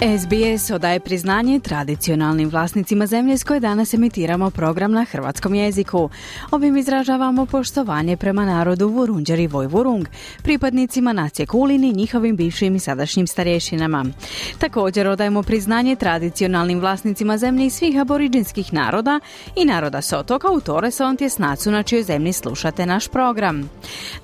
SBS odaje priznanje tradicionalnim vlasnicima zemlje s koje danas emitiramo program na hrvatskom jeziku. Ovim izražavamo poštovanje prema narodu Vurunđer Vojvurung, pripadnicima nacije Kulin i njihovim bivšim i sadašnjim starješinama. Također odajemo priznanje tradicionalnim vlasnicima zemlje i svih aboriđinskih naroda i naroda s otoka u Torres Tjesnacu na čijoj zemlji slušate naš program.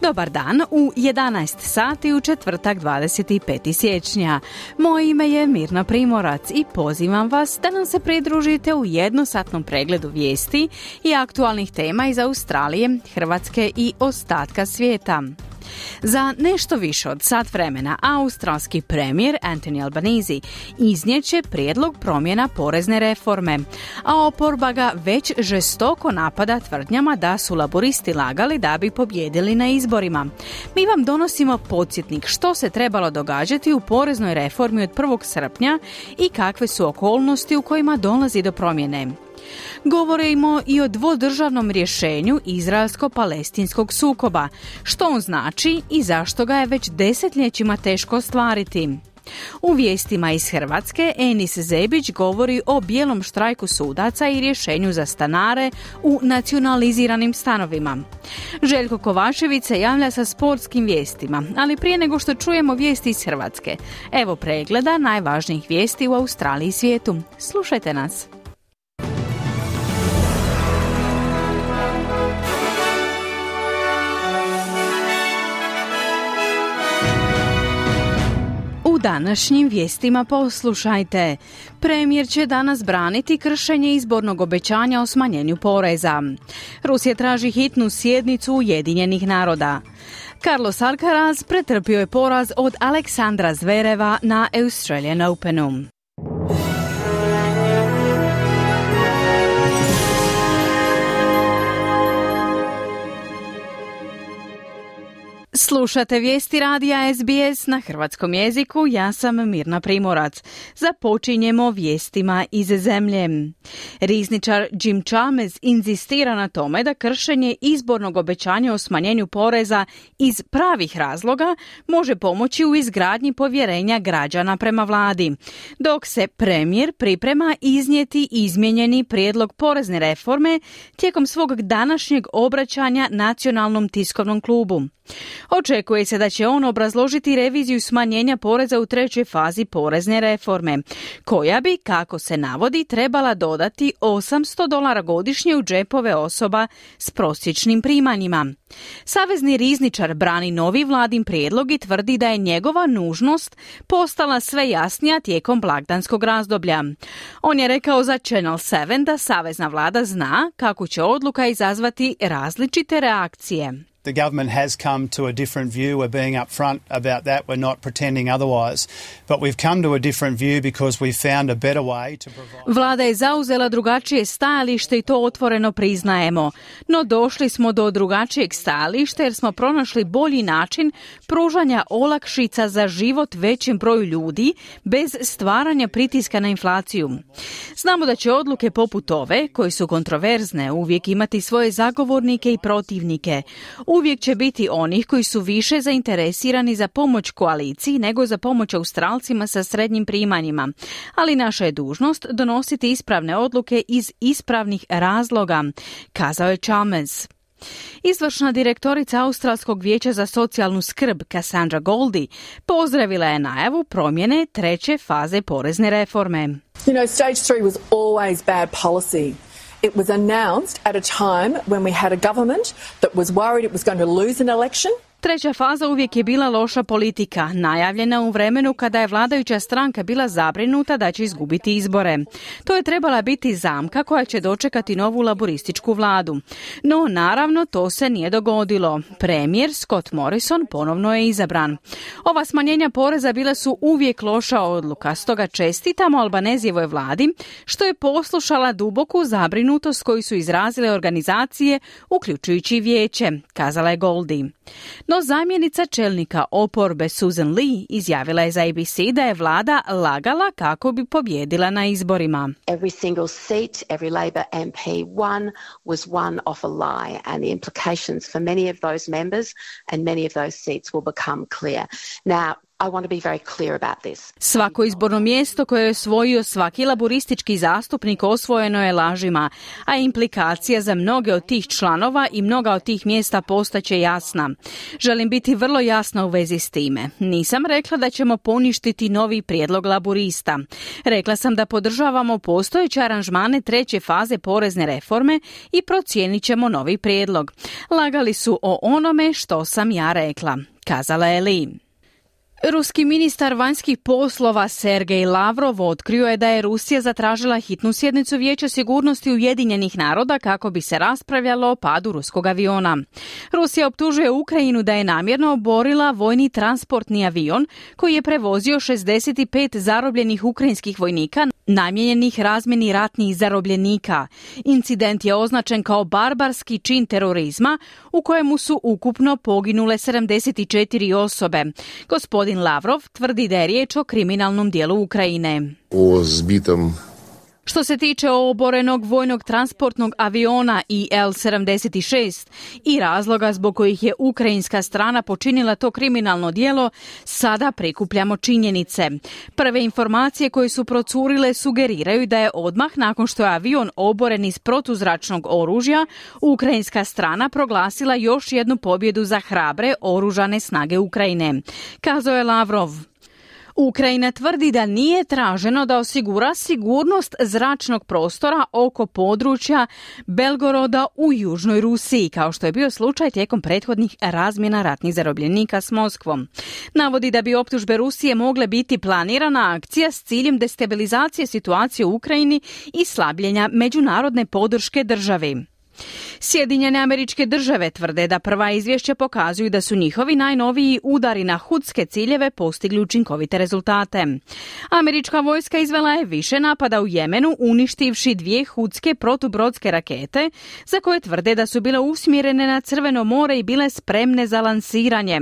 Dobar dan u 11 sati u četvrtak 25. siječnja. Moje ime je Mir Mirna Primorac i pozivam vas da nam se pridružite u jednosatnom pregledu vijesti i aktualnih tema iz Australije, Hrvatske i ostatka svijeta. Za nešto više od sat vremena australski premijer Anthony Albanese iznjeće prijedlog promjena porezne reforme, a oporba ga već žestoko napada tvrdnjama da su laboristi lagali da bi pobjedili na izborima. Mi vam donosimo podsjetnik što se trebalo događati u poreznoj reformi od 1. srpnja i kakve su okolnosti u kojima dolazi do promjene. Govorimo i o dvodržavnom rješenju izraelsko-palestinskog sukoba, što on znači i zašto ga je već desetljećima teško ostvariti. U vijestima iz Hrvatske Enis Zebić govori o bijelom štrajku sudaca i rješenju za stanare u nacionaliziranim stanovima. Željko Kovačević se javlja sa sportskim vijestima, ali prije nego što čujemo vijesti iz Hrvatske, evo pregleda najvažnijih vijesti u Australiji i svijetu. Slušajte nas. Današnjim vijestima poslušajte. Premijer će danas braniti kršenje izbornog obećanja o smanjenju poreza. Rusija traži hitnu sjednicu Ujedinjenih naroda. Carlos Alcaraz pretrpio je poraz od Aleksandra Zvereva na Australian Openu. Slušate vijesti radija SBS na hrvatskom jeziku, ja sam Mirna Primorac. Započinjemo vijestima iz zemlje. Rizničar Jim Chalmers inzistira na tome da kršenje izbornog obećanja o smanjenju poreza iz pravih razloga može pomoći u izgradnji povjerenja građana prema vladi, dok se premijer priprema iznijeti izmijenjeni prijedlog porezne reforme tijekom svog današnjeg obraćanja nacionalnom tiskovnom klubu. Očekuje se da će on obrazložiti reviziju smanjenja poreza u trećoj fazi porezne reforme, koja bi, kako se navodi, trebala dodati 800 dolara godišnje u džepove osoba s prosječnim primanjima. Savezni rizničar brani novi vladin prijedlog i tvrdi da je njegova nužnost postala sve jasnija tijekom blagdanskog razdoblja. On je rekao za Channel 7 da savezna vlada zna kako će odluka izazvati različite reakcije. The government has come to a different view. We're being upfront about that. We're not pretending otherwise. But we've come to a different view because we've found a better way to provide... Vlada je zauzela drugačije stajalište i to otvoreno priznajemo. No došli smo do drugačijeg stajališta jer smo pronašli bolji način pružanja olakšica za život većem broju ljudi bez stvaranja pritiska na inflaciju. Znamo da će odluke poput ove, koje su kontroverzne, uvijek imati svoje zagovornike i protivnike. Uvijek će biti onih koji su više zainteresirani za pomoć koaliciji nego za pomoć Australcima sa srednjim primanjima, ali naša je dužnost donositi ispravne odluke iz ispravnih razloga, kazao je Chalmers. Izvršna direktorica Australskog vijeća za socijalnu skrb Cassandra Goldie pozdravila je najavu promjene treće faze porezne reforme. You know, stage three was always bad policy. It was announced at a time when we had a government that was worried it was going to lose an election. Treća faza uvijek je bila loša politika, najavljena u vremenu kada je vladajuća stranka bila zabrinuta da će izgubiti izbore. To je trebala biti zamka koja će dočekati novu laborističku vladu. No, naravno, to se nije dogodilo. Premijer Scott Morrison ponovno je izabran. Ova smanjenja poreza bila su uvijek loša odluka, stoga čestitamo Albanezijevoj vladi što je poslušala duboku zabrinutost koju su izrazile organizacije, uključujući vijeće, kazala je Goldi. No zamjenica čelnika oporbe Susan Lee izjavila je za ABC da je vlada lagala kako bi pobjedila na izborima. Every single seat, every Labor MP won was won off a lie and the implications for many of those members and many of those seats will become clear. Now, i want to be very clear about this. Svako izborno mjesto koje je osvojio svaki laboristički zastupnik osvojeno je lažima, a implikacija za mnoge od tih članova i mnoga od tih mjesta postaće jasna. Želim biti vrlo jasna u vezi s time. Nisam rekla da ćemo poništiti novi prijedlog laborista. Rekla sam da podržavamo postojeće aranžmane treće faze porezne reforme i procijenit ćemo novi prijedlog. Lagali su o onome što sam ja rekla. Kazala je Lee. Ruski ministar vanjskih poslova Sergej Lavrov otkrio je da je Rusija zatražila hitnu sjednicu Vijeća sigurnosti Ujedinjenih naroda kako bi se raspravljalo o padu ruskog aviona. Rusija optužuje Ukrajinu da je namjerno oborila vojni transportni avion koji je prevozio 65 zarobljenih ukrajinskih vojnika namijenjenih razmjeni ratnih zarobljenika. Incident je označen kao barbarski čin terorizma u kojemu su ukupno poginule 74 osobe. Gospodin Lavrov tvrdi da je riječ o kriminalnom dijelu Ukrajine. O zbitom što se tiče oborenog vojnog transportnog aviona IL-76 i razloga zbog kojih je ukrajinska strana počinila to kriminalno djelo, sada prikupljamo činjenice. Prve informacije koje su procurile sugeriraju da je odmah nakon što je avion oboren iz protuzračnog oružja, ukrajinska strana proglasila još jednu pobjedu za hrabre oružane snage Ukrajine. Kazao je Lavrov. Ukrajina tvrdi da nije traženo da osigura sigurnost zračnog prostora oko područja Belgoroda u Južnoj Rusiji, kao što je bio slučaj tijekom prethodnih razmjena ratnih zarobljenika s Moskvom. Navodi da bi optužbe Rusije mogle biti planirana akcija s ciljem destabilizacije situacije u Ukrajini i slabljenja međunarodne podrške državi. Sjedinjene američke države tvrde da prva izvješća pokazuju da su njihovi najnoviji udari na hudske ciljeve postigli učinkovite rezultate. Američka vojska izvela je više napada u Jemenu uništivši dvije hudske protubrodske rakete za koje tvrde da su bile usmjerene na Crveno more i bile spremne za lansiranje.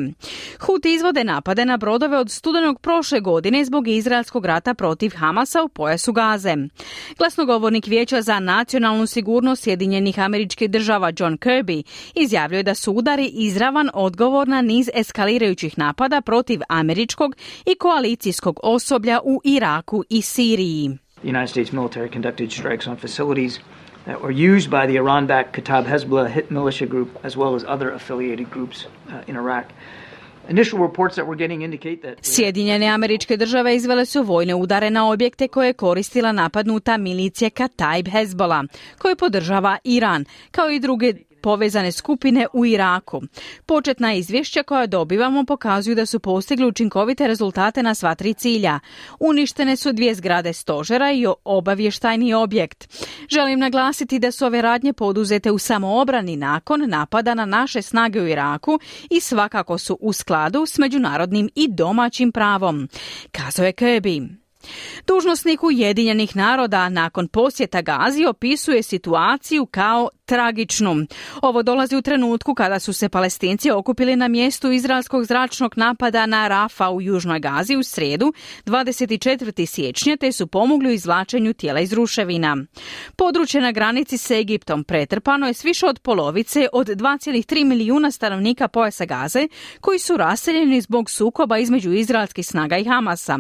Hud izvode napade na brodove od studenog prošle godine zbog izraelskog rata protiv Hamasa u pojasu Gaze. Glasnogovornik Vijeća za nacionalnu sigurnost Sjedinjenih američkih država država John Kirby izjavljuje da su udari izravan odgovor na niz eskalirajućih napada protiv američkog i koalicijskog osoblja u Iraku i Siriji. United States military conducted strikes on facilities that were used by the Iran-backed Kataib Hezbollah hit militia group as well as other affiliated groups uh, in Iraq. Sjedinjene američke države izvele su vojne udare na objekte koje je koristila napadnuta milicija Kataib Hezbollah, koju podržava Iran, kao i druge povezane skupine u Iraku. Početna izvješća koja dobivamo pokazuju da su postigli učinkovite rezultate na sva tri cilja. Uništene su dvije zgrade stožera i obavještajni objekt. Želim naglasiti da su ove radnje poduzete u samoobrani nakon napada na naše snage u Iraku i svakako su u skladu s međunarodnim i domaćim pravom. Kazao je Kirby. Dužnosnik Ujedinjenih naroda nakon posjeta Gazi opisuje situaciju kao tragičnu. Ovo dolazi u trenutku kada su se palestinci okupili na mjestu izraelskog zračnog napada na Rafa u Južnoj Gazi u srijedu 24. siječnja te su pomogli u izvlačenju tijela iz ruševina. Područje na granici s Egiptom pretrpano je s više od polovice od 2,3 milijuna stanovnika pojasa Gaze koji su raseljeni zbog sukoba između izraelskih snaga i Hamasa.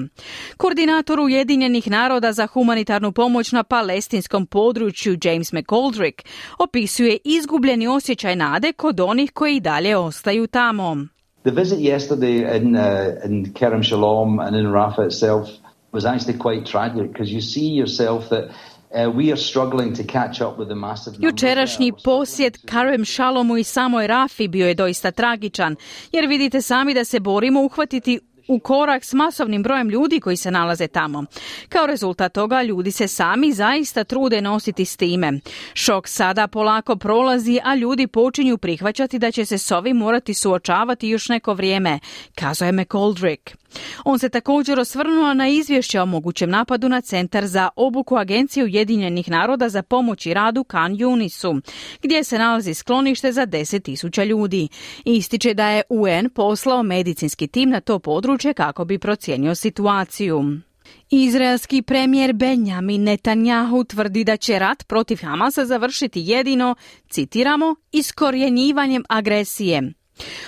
Koordinator Ujedinjenih naroda za humanitarnu pomoć na palestinskom području James McGoldrick opisuje izgubljeni osjećaj nade kod onih koji dalje ostaju tamo. The visit yesterday in, uh, in Kerem Shalom and in Rafah itself was actually quite tragic because you see yourself that Jučerašnji posjet Karem Šalomu i samoj Rafi bio je doista tragičan, jer vidite sami da se borimo uhvatiti u korak s masovnim brojem ljudi koji se nalaze tamo. Kao rezultat toga ljudi se sami zaista trude nositi s time. Šok sada polako prolazi, a ljudi počinju prihvaćati da će se s ovim morati suočavati još neko vrijeme, kazuje McColdrick. On se također osvrnuo na izvješće o mogućem napadu na centar za obuku Agencije Ujedinjenih naroda za pomoć i radu Kan Junisu, gdje se nalazi sklonište za 10.000 ljudi. Ističe da je UN poslao medicinski tim na to područje kako bi procijenio situaciju. Izraelski premijer Benjamin Netanyahu tvrdi da će rat protiv Hamasa završiti jedino, citiramo, iskorjenjivanjem agresije.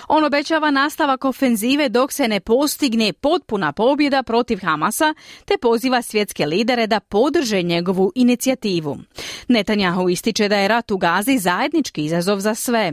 On obećava nastavak ofenzive dok se ne postigne potpuna pobjeda protiv Hamasa te poziva svjetske lidere da podrže njegovu inicijativu. Netanjahu ističe da je rat u Gazi zajednički izazov za sve.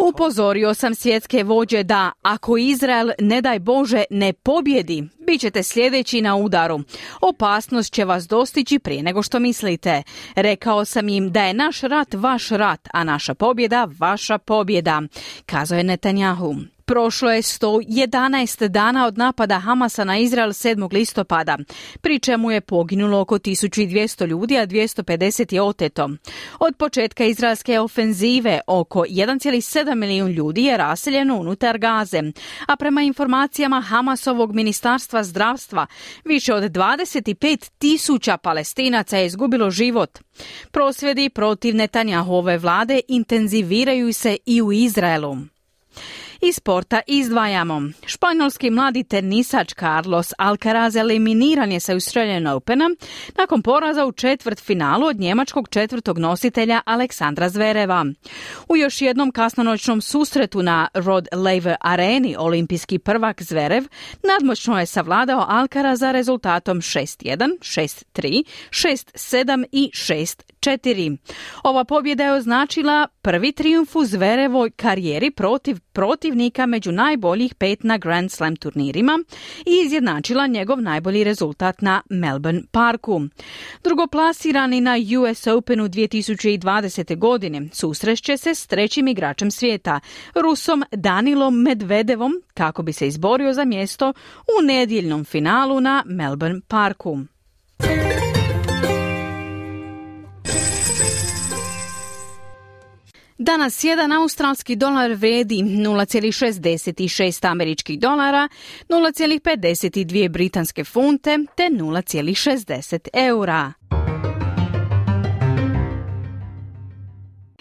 Upozorio sam svjetske vođe da ako Izrael ne daj Bože ne pobjedi, bit ćete sljedeći na udaru. Opasnost će vas dostići prije nego što mislite. Rekao sam im da je naš rat vaš rat, a naša pobjeda vaša pobjeda, kazao je Netanjahu. Prošlo je 111 dana od napada Hamasa na Izrael 7. listopada, pri čemu je poginulo oko 1200 ljudi, a 250 je oteto. Od početka izraelske ofenzive oko 1,7 milijun ljudi je raseljeno unutar Gaze, a prema informacijama Hamasovog ministarstva zdravstva više od 25 tisuća palestinaca je izgubilo život. Prosvjedi protiv Netanjahove vlade intenziviraju se i u Izraelu. Iz sporta izdvajamo. Španjolski mladi tenisač Carlos Alcaraz eliminiran je sa Australian Opena nakon poraza u četvrt finalu od njemačkog četvrtog nositelja Aleksandra Zvereva. U još jednom kasnonoćnom susretu na Rod Laver areni olimpijski prvak Zverev nadmoćno je savladao Alcaraza rezultatom 6-1, 6-3, 6-7 i 6-4. Ova pobjeda je označila prvi trijumf u Zverevoj karijeri protiv protiv protivnika među najboljih pet na Grand Slam turnirima i izjednačila njegov najbolji rezultat na Melbourne Parku. Drugoplasirani na US Openu 2020. godine susreće se s trećim igračem svijeta, Rusom Danilom Medvedevom, kako bi se izborio za mjesto u nedjeljnom finalu na Melbourne Parku. Danas jedan australski dolar vredi 0,66 američkih dolara, 0,52 britanske funte te 0,60 eura.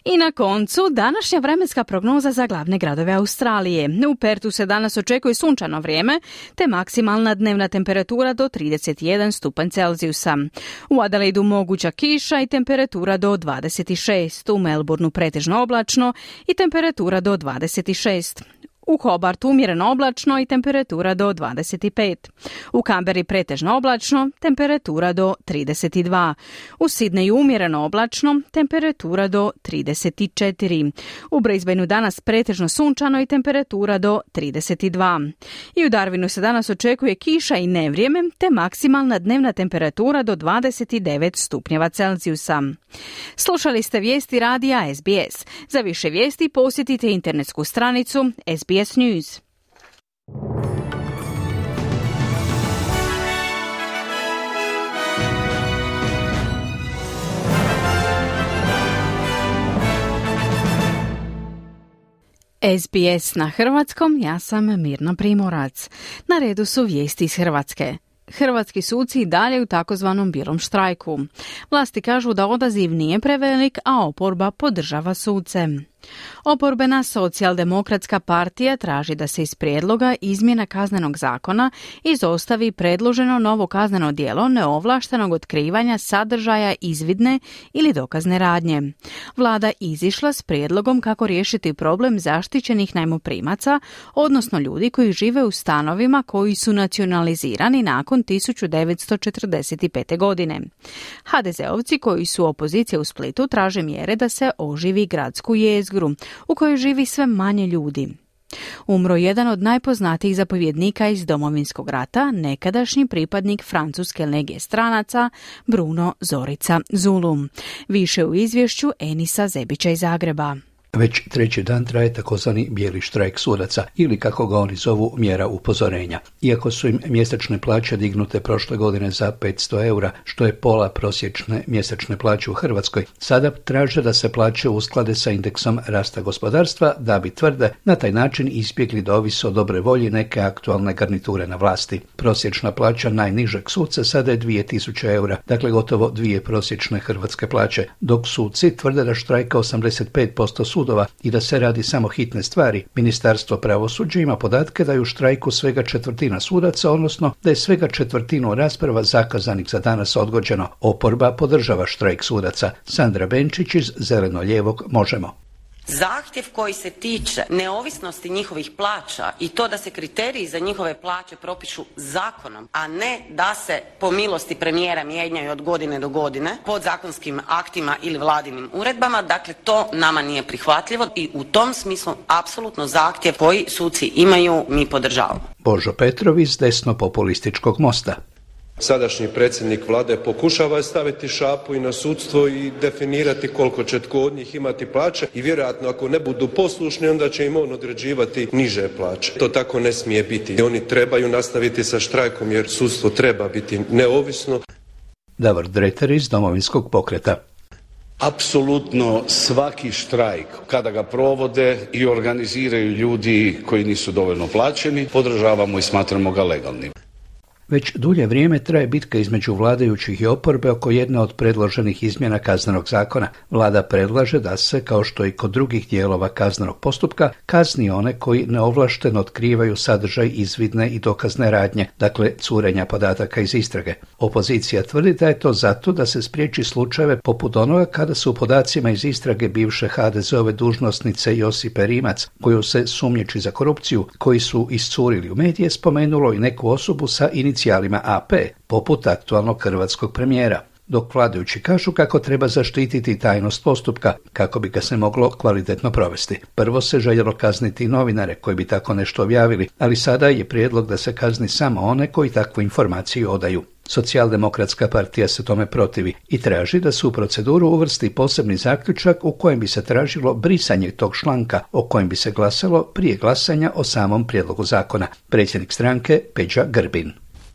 I na koncu, današnja vremenska prognoza za glavne gradove Australije. U Pertu se danas očekuje sunčano vrijeme, te maksimalna dnevna temperatura do 31 stupanj Celzijusa. U Adelaidu moguća kiša i temperatura do 26. U Melbourneu pretežno oblačno i temperatura do 26. U Hobartu umjereno oblačno i temperatura do 25. U Kamberi pretežno oblačno, temperatura do 32. U Sidneju umjereno oblačno, temperatura do 34. U Brisbaneu danas pretežno sunčano i temperatura do 32. I u Darwinu se danas očekuje kiša i nevrijeme, te maksimalna dnevna temperatura do 29 stupnjeva Celzijusa. Slušali ste vijesti radija SBS. Za više vijesti posjetite internetsku stranicu SBS News. SBS na hrvatskom, ja sam Mirna Primorac. Na redu su vijesti iz Hrvatske. Hrvatski suci i dalje u takozvanom bilom štrajku. Vlasti kažu da odaziv nije prevelik, a oporba podržava suce. Oporbena socijaldemokratska partija traži da se iz prijedloga izmjena kaznenog zakona izostavi predloženo novo kazneno djelo neovlaštenog otkrivanja sadržaja izvidne ili dokazne radnje. Vlada izišla s prijedlogom kako riješiti problem zaštićenih najmoprimaca, odnosno ljudi koji žive u stanovima koji su nacionalizirani nakon 1945. godine. HDZ-ovci koji su opozicija u Splitu traže mjere da se oživi gradsku jezgru u kojoj živi sve manje ljudi. Umro jedan od najpoznatijih zapovjednika iz domovinskog rata, nekadašnji pripadnik francuske legije stranaca Bruno Zorica Zulum. Više u izvješću Enisa Zebića iz Zagreba. Već treći dan traje takozvani bijeli štrajk sudaca ili kako ga oni zovu mjera upozorenja. Iako su im mjesečne plaće dignute prošle godine za 500 eura, što je pola prosječne mjesečne plaće u Hrvatskoj, sada traže da se plaće usklade sa indeksom rasta gospodarstva da bi tvrde na taj način izbjegli da ovisi o dobre volji neke aktualne garniture na vlasti. Prosječna plaća najnižeg suca sada je 2000 eura, dakle gotovo dvije prosječne hrvatske plaće, dok suci tvrde da štrajka 85% suca sudova i da se radi samo hitne stvari, Ministarstvo pravosuđa ima podatke da je u štrajku svega četvrtina sudaca, odnosno da je svega četvrtinu rasprava zakazanih za danas odgođeno. Oporba podržava štrajk sudaca. Sandra Benčić iz Zeleno-lijevog Možemo. Zahtjev koji se tiče neovisnosti njihovih plaća i to da se kriteriji za njihove plaće propišu zakonom, a ne da se po milosti premijera mijenjaju od godine do godine podzakonskim aktima ili vladinim uredbama, dakle to nama nije prihvatljivo i u tom smislu apsolutno zahtjev koji suci imaju mi podržavamo. Božo Petrov iz desno populističkog mosta. Sadašnji predsjednik vlade pokušava staviti šapu i na sudstvo i definirati koliko će tko od njih imati plaće i vjerojatno ako ne budu poslušni onda će im on određivati niže plaće. To tako ne smije biti. Oni trebaju nastaviti sa štrajkom jer sudstvo treba biti neovisno. Davor Dreter iz domovinskog pokreta. Apsolutno svaki štrajk, kada ga provode i organiziraju ljudi koji nisu dovoljno plaćeni, podržavamo i smatramo ga legalnim. Već dulje vrijeme traje bitka između vladajućih i oporbe oko jedne od predloženih izmjena kaznenog zakona. Vlada predlaže da se, kao što i kod drugih dijelova kaznenog postupka, kazni one koji neovlašteno otkrivaju sadržaj izvidne i dokazne radnje, dakle curenja podataka iz istrage. Opozicija tvrdi da je to zato da se spriječi slučajeve poput onoga kada su u podacima iz istrage bivše HDZ-ove dužnosnice Josipe Rimac, koju se sumnječi za korupciju, koji su iscurili u medije, spomenulo i neku osobu sa inicijativom inicijalima AP, poput aktualnog hrvatskog premijera, dok vladajući kažu kako treba zaštititi tajnost postupka kako bi ga se moglo kvalitetno provesti. Prvo se željelo kazniti novinare koji bi tako nešto objavili, ali sada je prijedlog da se kazni samo one koji takvu informaciju odaju. Socijaldemokratska partija se tome protivi i traži da se u proceduru uvrsti posebni zaključak u kojem bi se tražilo brisanje tog članka o kojem bi se glasalo prije glasanja o samom prijedlogu zakona. Predsjednik stranke Peđa Grbin.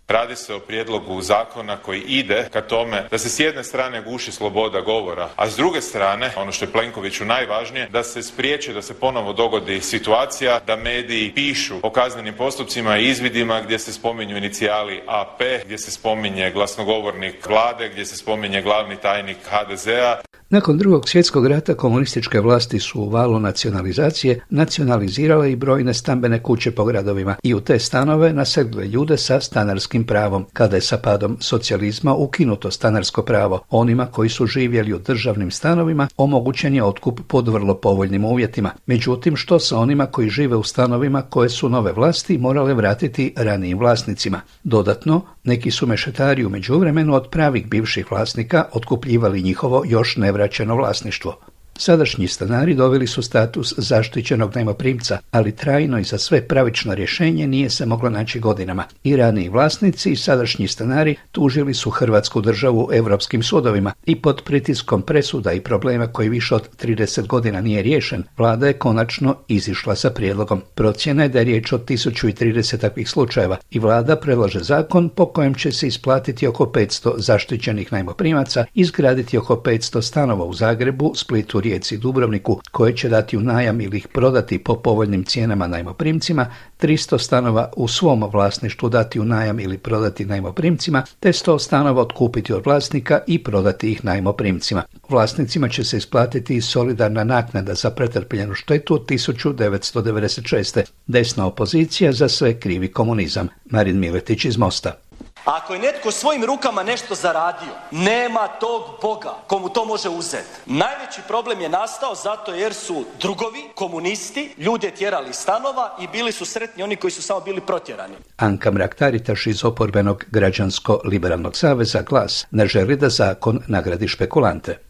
Radi se o prijedlogu zakona koji ide ka tome da se s jedne strane guši sloboda govora, a s druge strane, ono što je Plenkoviću najvažnije, da se spriječi da se ponovo dogodi situacija da mediji pišu o kaznenim postupcima i izvidima gdje se spominju inicijali AP, gdje se spominje glasnogovornik vlade, gdje se spominje glavni tajnik HDZ-a. Nakon drugog svjetskog rata komunističke vlasti su u valu nacionalizacije nacionalizirale i brojne stambene kuće po gradovima i u te stanove naselile ljude sa stanarskim pravom, kada je sa padom socijalizma ukinuto stanarsko pravo. Onima koji su živjeli u državnim stanovima omogućen je otkup pod vrlo povoljnim uvjetima. Međutim, što sa onima koji žive u stanovima koje su nove vlasti morale vratiti ranijim vlasnicima? Dodatno, neki su mešetari u međuvremenu od pravih bivših vlasnika otkupljivali njihovo još nevraćeno vlasništvo. Sadašnji stanari doveli su status zaštićenog najmoprimca, ali trajno i za sve pravično rješenje nije se moglo naći godinama. I raniji vlasnici i sadašnji stanari tužili su Hrvatsku državu u europskim sudovima i pod pritiskom presuda i problema koji više od 30 godina nije riješen, vlada je konačno izišla sa prijedlogom. Procjena je da je riječ o 1030 takvih slučajeva i vlada predlaže zakon po kojem će se isplatiti oko 500 zaštićenih najmoprimaca, izgraditi oko 500 stanova u Zagrebu, Splitu, Rijeci Dubrovniku koje će dati u najam ili ih prodati po povoljnim cijenama najmoprimcima, 300 stanova u svom vlasništvu dati u najam ili prodati najmoprimcima, te 100 stanova otkupiti od vlasnika i prodati ih najmoprimcima. Vlasnicima će se isplatiti i solidarna naknada za pretrpljenu štetu od 1996. Desna opozicija za sve krivi komunizam. Marin Miletić iz Mosta. Ako je netko svojim rukama nešto zaradio, nema tog Boga komu to može uzeti. Najveći problem je nastao zato jer su drugovi, komunisti, ljude tjerali stanova i bili su sretni oni koji su samo bili protjerani. Anka Mrak-Taritaš iz oporbenog građansko-liberalnog saveza glas ne želi da zakon nagradi špekulante.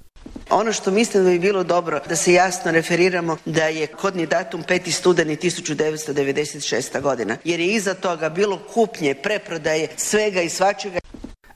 Ono što mislim da bi bilo dobro da se jasno referiramo da je kodni datum 5. studeni 1996. godina jer je iza toga bilo kupnje, preprodaje svega i svačega.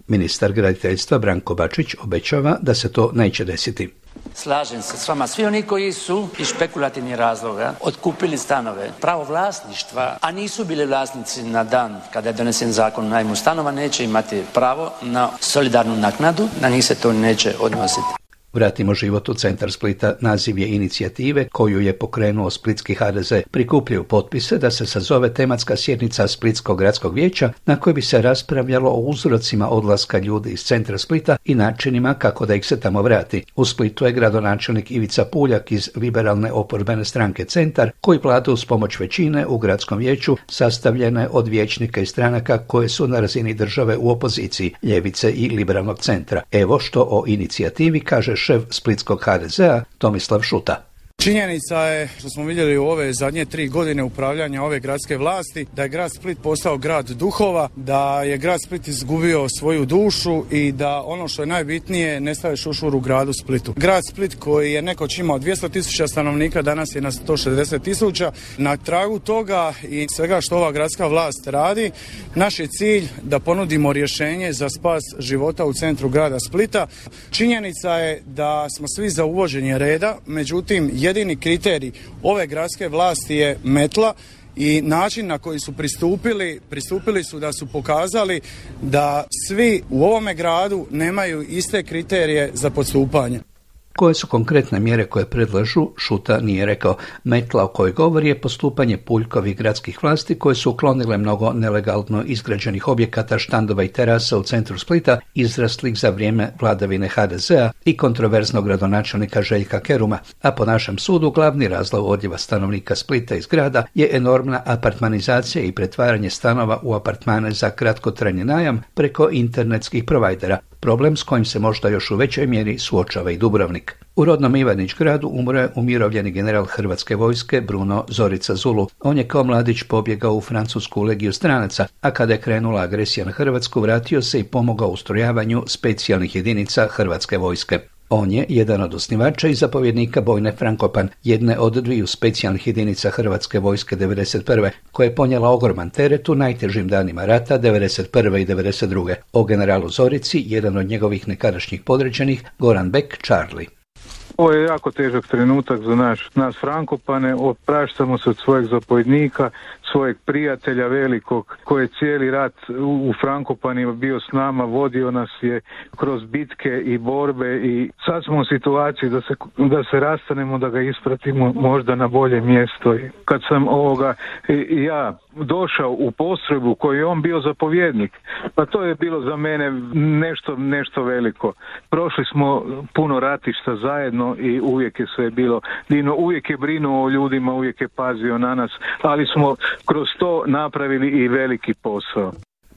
Ministar graditeljstva Branko Bačić obećava da se to neće desiti. Slažem se s vama. Svi oni koji su iz špekulativnih razloga otkupili stanove, pravo vlasništva, a nisu bili vlasnici na dan kada je donesen zakon o najmu stanova, neće imati pravo na solidarnu naknadu, na njih se to neće odnositi. Vratimo život u centar Splita naziv je inicijative koju je pokrenuo Splitski HDZ. Prikupljaju potpise da se sazove tematska sjednica Splitskog gradskog vijeća na kojoj bi se raspravljalo o uzrocima odlaska ljudi iz centra Splita i načinima kako da ih se tamo vrati. U Splitu je gradonačelnik Ivica Puljak iz liberalne oporbene stranke Centar koji vlada uz pomoć većine u gradskom vijeću sastavljene od vijećnika i stranaka koje su na razini države u opoziciji, ljevice i liberalnog centra. Evo što o inicijativi kaže šef splitskog HDZ-a Tomislav Šuta. Činjenica je što smo vidjeli u ove zadnje tri godine upravljanja ove gradske vlasti da je grad Split postao grad duhova, da je grad Split izgubio svoju dušu i da ono što je najbitnije nestaje šušur u gradu Splitu. Grad Split koji je nekoć imao 200 tisuća stanovnika danas je na 160 tisuća. Na tragu toga i svega što ova gradska vlast radi, naš je cilj da ponudimo rješenje za spas života u centru grada Splita. Činjenica je da smo svi za uvođenje reda, međutim jedini kriterij ove gradske vlasti je metla i način na koji su pristupili, pristupili su da su pokazali da svi u ovome gradu nemaju iste kriterije za postupanje. Koje su konkretne mjere koje predlažu, Šuta nije rekao. Metla o kojoj govori je postupanje Puljkovih gradskih vlasti koje su uklonile mnogo nelegalno izgrađenih objekata, štandova i terasa u centru Splita, izraslih za vrijeme vladavine HDZ-a i kontroverznog gradonačelnika Željka Keruma, a po našem sudu glavni razlog odljeva stanovnika Splita iz grada je enormna apartmanizacija i pretvaranje stanova u apartmane za kratkotrajni najam preko internetskih provajdera, problem s kojim se možda još u većoj mjeri suočava i Dubrovnik. U rodnom Ivanić gradu umro je umirovljeni general Hrvatske vojske Bruno Zorica Zulu. On je kao mladić pobjegao u Francusku legiju stranaca, a kada je krenula agresija na Hrvatsku vratio se i pomogao ustrojavanju specijalnih jedinica Hrvatske vojske. On je jedan od osnivača i zapovjednika Bojne Frankopan, jedne od dviju specijalnih jedinica Hrvatske vojske 1991. koje je ponijela ogroman teret u najtežim danima rata 1991. i 1992. O generalu Zorici, jedan od njegovih nekadašnjih podređenih, Goran Beck Charlie. Ovo je jako težak trenutak za naš, nas Frankopane, opraštamo se od svojeg zapovjednika, svojeg prijatelja velikog koji je cijeli rat u Frankopanima bio s nama, vodio nas je kroz bitke i borbe i sad smo u situaciji da se, da se rastanemo, da ga ispratimo možda na bolje mjesto. Kad sam ovoga ja došao u postrojbu koji je on bio zapovjednik, pa to je bilo za mene nešto, nešto veliko. Prošli smo puno ratišta zajedno i uvijek je sve bilo Dino, uvijek je brinuo o ljudima, uvijek je pazio na nas, ali smo kroz to napravili i veliki posao.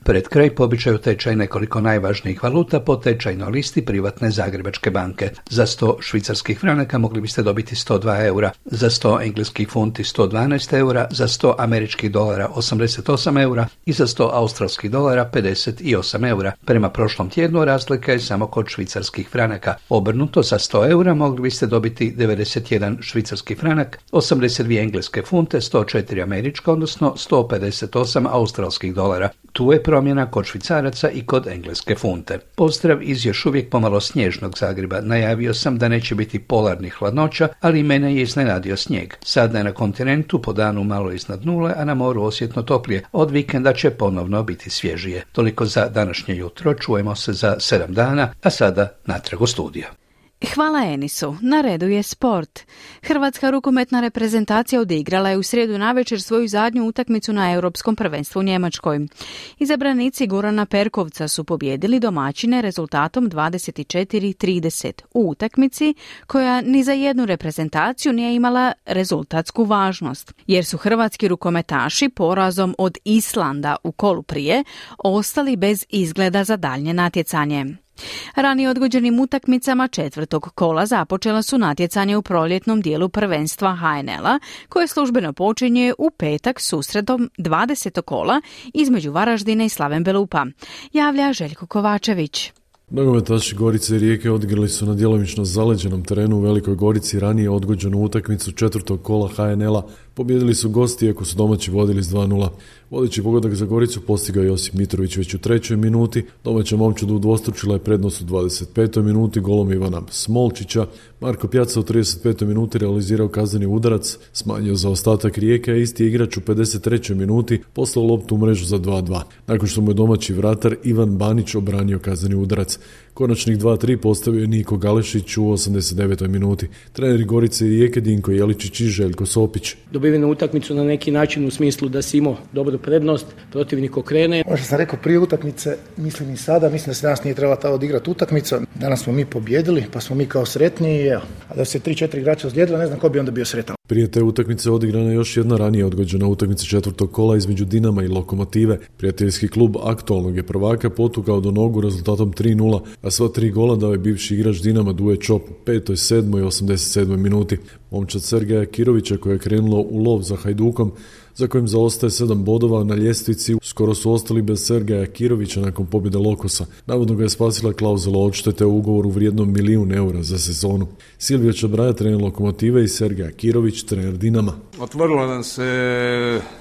Pred kraj pobičaju tečaj nekoliko najvažnijih valuta po tečajnoj listi privatne Zagrebačke banke. Za 100 švicarskih franaka mogli biste dobiti 102 eura, za 100 engleskih funti 112 eura, za 100 američkih dolara 88 eura i za 100 australskih dolara 58 eura. Prema prošlom tjednu razlika je samo kod švicarskih franaka. Obrnuto za 100 eura mogli biste dobiti 91 švicarski franak, 82 engleske funte, 104 američka, odnosno 158 australskih dolara. Tu je promjena kod švicaraca i kod engleske funte. Pozdrav iz još uvijek pomalo snježnog Zagreba. Najavio sam da neće biti polarnih hladnoća, ali mene je iznenadio snijeg. Sada je na kontinentu po danu malo iznad nule, a na moru osjetno toplije. Od vikenda će ponovno biti svježije. Toliko za današnje jutro. Čujemo se za sedam dana, a sada natrag u studiju. Hvala Enisu. Na redu je sport. Hrvatska rukometna reprezentacija odigrala je u srijedu navečer svoju zadnju utakmicu na Europskom prvenstvu u Njemačkoj. Izabranici Gorana Perkovca su pobjedili domaćine rezultatom 24-30 u utakmici koja ni za jednu reprezentaciju nije imala rezultatsku važnost, jer su hrvatski rukometaši porazom od Islanda u kolu prije ostali bez izgleda za daljnje natjecanje. Ranije odgođenim utakmicama četvrtog kola započela su natjecanje u proljetnom dijelu prvenstva HNL-a, koje službeno počinje u petak susredom 20. kola između Varaždina i Slaven Belupa, javlja Željko Kovačević. Nogometaši Gorice i Rijeke odigrali su na djelomično zaleđenom terenu u Velikoj Gorici ranije odgođenu utakmicu četvrtog kola HNL-a. Pobjedili su gosti iako su domaći vodili s 2-0. Vodeći pogodak za Goricu postigao Josip Mitrović već u trećoj minuti. Domaća momčadu udvostručila je prednost u 25. minuti golom Ivana Smolčića. Marko Pjaca u 35. minuti realizirao kazneni udarac, smanjio za ostatak Rijeke, a isti igrač u 53. minuti poslao loptu u mrežu za 2-2. Nakon što mu je domaći vratar Ivan Banić obranio kazneni udarac. Konačnih 2-3 postavio je Niko Galešić u 89. minuti. Treneri Gorice i Rijeke Dinko Jeličić i Željko Sopić. Dobivenu utakmicu na neki način u smislu da si imao dobru prednost, protivnik okrene. Ono što sam rekao prije utakmice, mislim i sada, mislim da se danas nije trebala ta odigrati utakmica. Danas smo mi pobjedili, pa smo mi kao sretni i evo. A da se 3-4 igrača ozlijedila, ne znam ko bi onda bio sretan. Prije te utakmice odigrana je još jedna ranije odgođena utakmica četvrtog kola između Dinama i Lokomotive. Prijateljski klub aktualnog je prvaka potukao do nogu rezultatom 3-0, a sva tri gola dao je bivši igrač Dinama Duje Čop u 5., 7. i 87. minuti. Momčad Sergeja Kirovića koja je krenulo u lov za Hajdukom za kojim zaostaje sedam bodova na ljestvici. Skoro su ostali bez Sergeja Kirovića nakon pobjede Lokosa. Navodno ga je spasila klauzula odštete u ugovoru vrijednom milijun eura za sezonu. Silvio Čabraja, trener Lokomotive i Sergeja Kirović, trener Dinama. Otvorilo nam se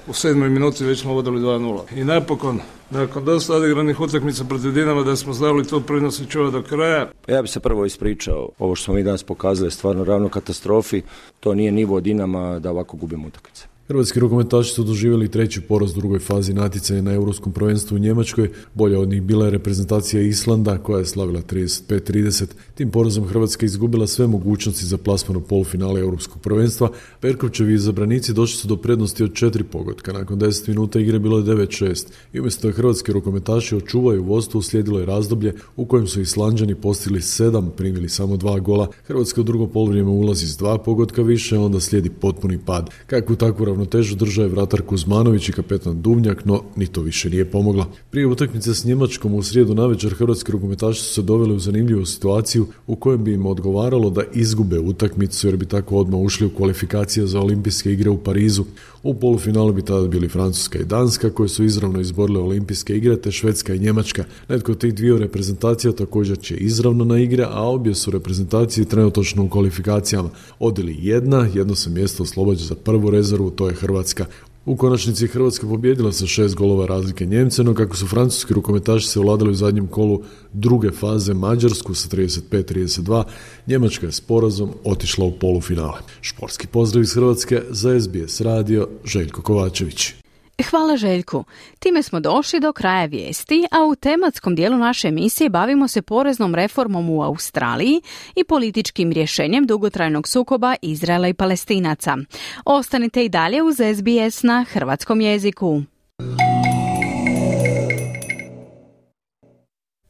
u sedmoj minuti, već smo vodili 2-0. I napokon, nakon dosta odigranih utakmica protiv Dinama, da smo znali to prinos i čuva do kraja. Ja bi se prvo ispričao. Ovo što smo mi danas pokazali je stvarno ravno katastrofi. To nije nivo Dinama da ovako gubimo utakmice. Hrvatski rukometaši su doživjeli treći poraz u drugoj fazi natjecanja na Europskom prvenstvu u Njemačkoj. Bolja od njih bila je reprezentacija Islanda koja je slavila 35-30. Tim porazom Hrvatska izgubila sve mogućnosti za plasman u polufinale Europskog prvenstva. Perkovčevi izabranici došli su do prednosti od četiri pogotka. Nakon 10 minuta igre bilo je 9-6. I umjesto je hrvatski rukometaši očuvaju vodstvo uslijedilo je razdoblje u kojem su Islanđani postigli sedam, primili samo dva gola. Hrvatska u drugo poluvrijeme ulazi s dva pogotka više, onda slijedi potpuni pad. Kakvu takvu ravnotežu držao je vratar Kuzmanović i kapetan Duvnjak, no ni to više nije pomoglo. Prije utakmice s Njemačkom u srijedu navečer hrvatski rukometaši su se doveli u zanimljivu situaciju u kojem bi im odgovaralo da izgube utakmicu jer bi tako odmah ušli u kvalifikacije za olimpijske igre u Parizu. U polufinalu bi tada bili Francuska i Danska koje su izravno izborile olimpijske igre te Švedska i Njemačka. Netko od tih dviju reprezentacija također će izravno na igre, a obje su reprezentacije trenutačno u kvalifikacijama. Odili jedna, jedno se mjesto oslobađa za prvu rezervu, to je Hrvatska. U konačnici Hrvatska pobjedila sa šest golova razlike Njemce, no kako su francuski rukometaši se vladali u zadnjem kolu druge faze Mađarsku sa 35-32, Njemačka je s porazom otišla u polufinale. Športski pozdrav iz Hrvatske za SBS radio Željko Kovačević. Hvala Željku. Time smo došli do kraja vijesti, a u tematskom dijelu naše emisije bavimo se poreznom reformom u Australiji i političkim rješenjem dugotrajnog sukoba Izraela i Palestinaca. Ostanite i dalje uz SBS na hrvatskom jeziku.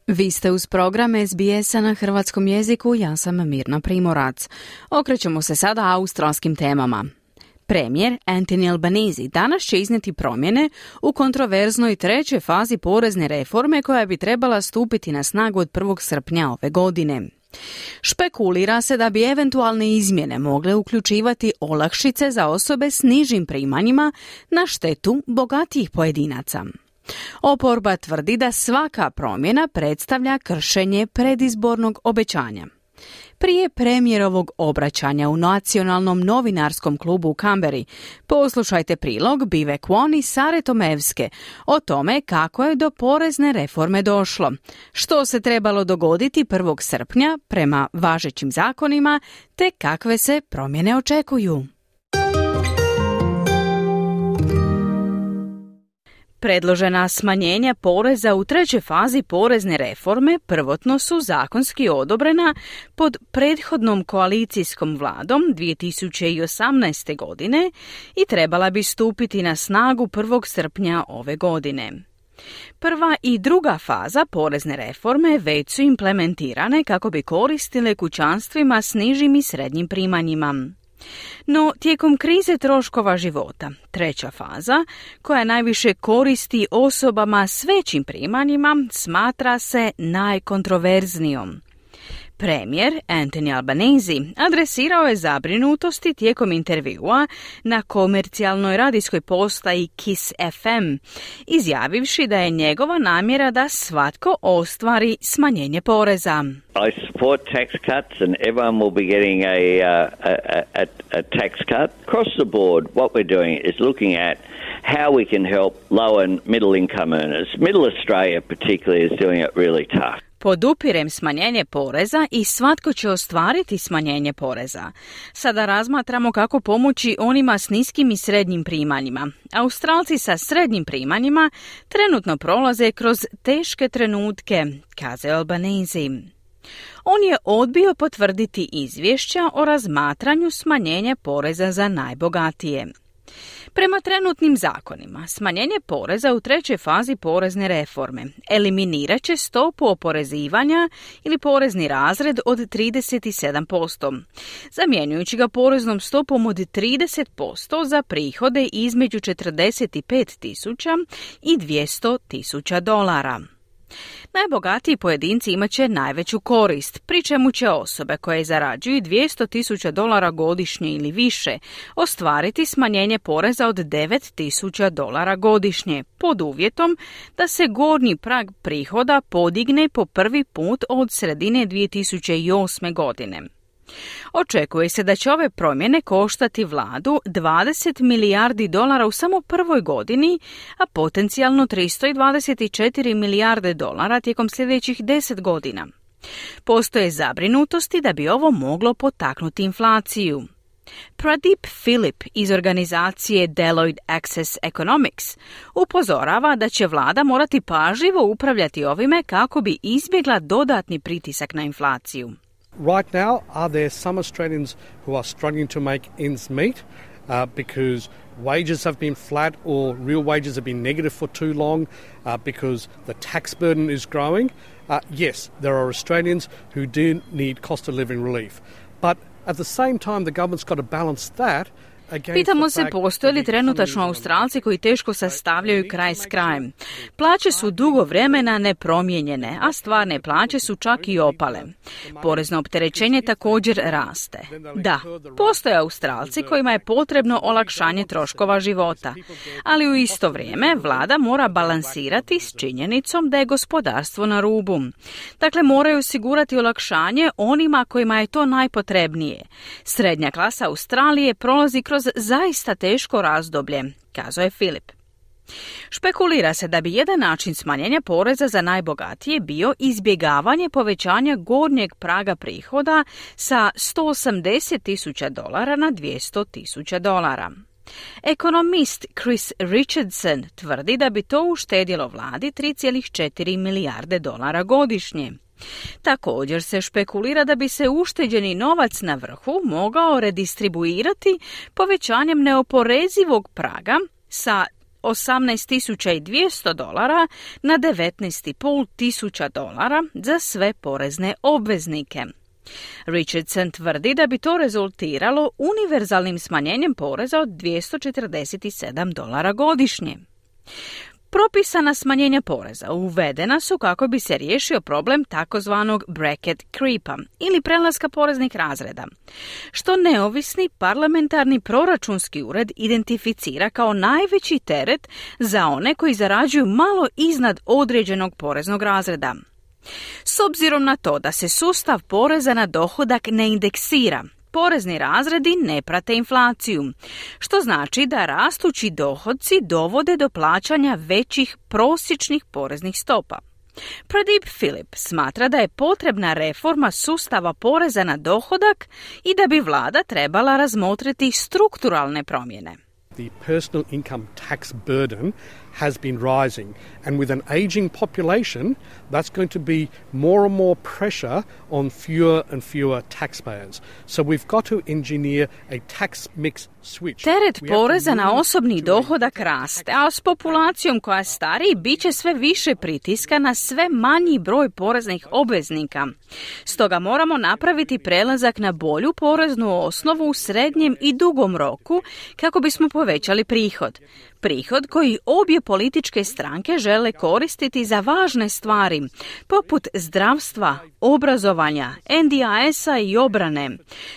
Vi ste uz program SBS-a na hrvatskom jeziku, ja sam Mirna Primorac. Okrećemo se sada australskim temama. Premijer Anthony Albanese danas će izneti promjene u kontroverznoj trećoj fazi porezne reforme koja bi trebala stupiti na snagu od 1. srpnja ove godine. Špekulira se da bi eventualne izmjene mogle uključivati olakšice za osobe s nižim primanjima na štetu bogatijih pojedinaca. Oporba tvrdi da svaka promjena predstavlja kršenje predizbornog obećanja. Prije premijerovog obraćanja u nacionalnom novinarskom klubu u Kamberi, poslušajte prilog Bive Kwon i Sare Tomevske o tome kako je do porezne reforme došlo, što se trebalo dogoditi 1. srpnja prema važećim zakonima, te kakve se promjene očekuju. Predložena smanjenja poreza u trećoj fazi porezne reforme prvotno su zakonski odobrena pod prethodnom koalicijskom vladom 2018. godine i trebala bi stupiti na snagu 1. srpnja ove godine. Prva i druga faza porezne reforme već su implementirane kako bi koristile kućanstvima s nižim i srednjim primanjima. No, tijekom krize troškova života, treća faza, koja najviše koristi osobama s većim primanjima, smatra se najkontroverznijom. Premijer Anthony Albanese adresirao je zabrinutosti tijekom intervjua na komercijalnoj radijskoj postaji Kiss FM, izjavivši da je njegova namjera da svatko ostvari smanjenje poreza. I support tax cuts and everyone will be getting a, uh, a, a, a tax cut. Across the board, what we're doing is looking at how we can help low and middle income earners. Middle Australia particularly is doing it really tough. Podupirem smanjenje poreza i svatko će ostvariti smanjenje poreza. Sada razmatramo kako pomoći onima s niskim i srednjim primanjima. Australci sa srednjim primanjima trenutno prolaze kroz teške trenutke, kaze Albanese. On je odbio potvrditi izvješća o razmatranju smanjenja poreza za najbogatije. Prema trenutnim zakonima, smanjenje poreza u trećoj fazi porezne reforme eliminirat će stopu oporezivanja ili porezni razred od 37%, zamjenjujući ga poreznom stopom od 30% za prihode između 45.000 i 200.000 dolara. Najbogatiji pojedinci imat će najveću korist, pri čemu će osobe koje zarađuju 200.000 dolara godišnje ili više ostvariti smanjenje poreza od 9.000 dolara godišnje, pod uvjetom da se gornji prag prihoda podigne po prvi put od sredine 2008. godine. Očekuje se da će ove promjene koštati vladu 20 milijardi dolara u samo prvoj godini, a potencijalno 324 milijarde dolara tijekom sljedećih 10 godina. Postoje zabrinutosti da bi ovo moglo potaknuti inflaciju. Pradip Philip iz organizacije Deloitte Access Economics upozorava da će vlada morati pažljivo upravljati ovime kako bi izbjegla dodatni pritisak na inflaciju. Right now, are there some Australians who are struggling to make ends meet uh, because wages have been flat or real wages have been negative for too long uh, because the tax burden is growing? Uh, yes, there are Australians who do need cost of living relief. But at the same time, the government's got to balance that Pitamo se postoje li trenutačno Australci koji teško sastavljaju kraj s krajem. Plaće su dugo vremena nepromijenjene, a stvarne plaće su čak i opale. Porezno opterećenje također raste. Da, postoje Australci kojima je potrebno olakšanje troškova života, ali u isto vrijeme vlada mora balansirati s činjenicom da je gospodarstvo na rubu. Dakle, moraju osigurati olakšanje onima kojima je to najpotrebnije. Srednja klasa Australije prolazi kroz kroz zaista teško razdoblje, kazao je Filip. Špekulira se da bi jedan način smanjenja poreza za najbogatije bio izbjegavanje povećanja gornjeg praga prihoda sa 180 tisuća dolara na 200 tisuća dolara. Ekonomist Chris Richardson tvrdi da bi to uštedilo vladi 3,4 milijarde dolara godišnje. Također se špekulira da bi se ušteđeni novac na vrhu mogao redistribuirati povećanjem neoporezivog praga sa 18.200 dolara na 19.500 dolara za sve porezne obveznike. Richardson tvrdi da bi to rezultiralo univerzalnim smanjenjem poreza od 247 dolara godišnje. Propisana smanjenja poreza uvedena su kako bi se riješio problem takozvanog bracket creepa ili prelaska poreznih razreda, što neovisni parlamentarni proračunski ured identificira kao najveći teret za one koji zarađuju malo iznad određenog poreznog razreda. S obzirom na to da se sustav poreza na dohodak ne indeksira, porezni razredi ne prate inflaciju, što znači da rastući dohodci dovode do plaćanja većih prosječnih poreznih stopa. Pradip Philip smatra da je potrebna reforma sustava poreza na dohodak i da bi vlada trebala razmotriti strukturalne promjene. The personal income tax burden has been rising. And with an aging population, that's going to be more and more pressure on fewer and fewer taxpayers. So we've got to engineer a tax mix switch. Teret poreza na osobni dohodak raste, a s populacijom koja stari bit će sve više pritiska na sve manji broj poreznih obveznika. Stoga moramo napraviti prelazak na bolju poreznu osnovu u srednjem i dugom roku kako bismo povećali prihod. Prihod koji obje političke stranke žele koristiti za važne stvari, poput zdravstva, obrazovanja, NDIS-a i obrane.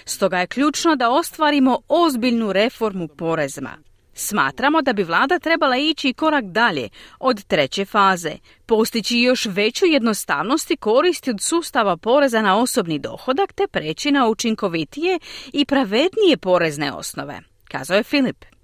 Stoga je ključno da ostvarimo ozbiljnu reformu porezma. Smatramo da bi vlada trebala ići korak dalje od treće faze, postići još veću jednostavnost i koristi od sustava poreza na osobni dohodak te preći na učinkovitije i pravednije porezne osnove, kazao je Filip.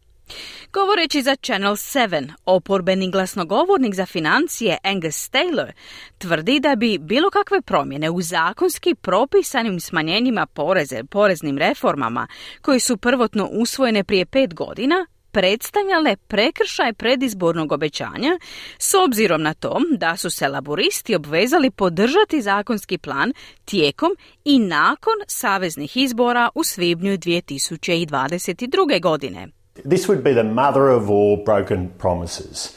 Govoreći za Channel 7, oporbeni glasnogovornik za financije Angus Taylor tvrdi da bi bilo kakve promjene u zakonski propisanim smanjenjima poreze, poreznim reformama koji su prvotno usvojene prije pet godina predstavljale prekršaj predizbornog obećanja s obzirom na to da su se laboristi obvezali podržati zakonski plan tijekom i nakon saveznih izbora u svibnju 2022. godine. This would be the mother of all broken promises.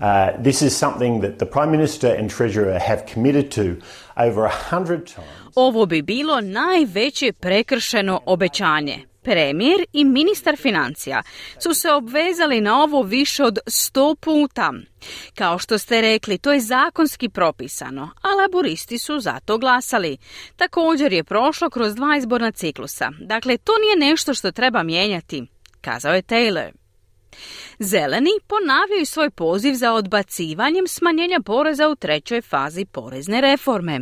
Uh, this is something that the Prime Minister and Treasurer have committed to over a hundred times. Ovo bi bilo najveće prekršeno obećanje. Premijer i ministar financija su se obvezali na ovo više od sto puta. Kao što ste rekli, to je zakonski propisano, a laboristi su za to glasali. Također je prošlo kroz dva izborna ciklusa. Dakle, to nije nešto što treba mijenjati kazao je Taylor. Zeleni ponavljaju svoj poziv za odbacivanjem smanjenja poreza u trećoj fazi porezne reforme.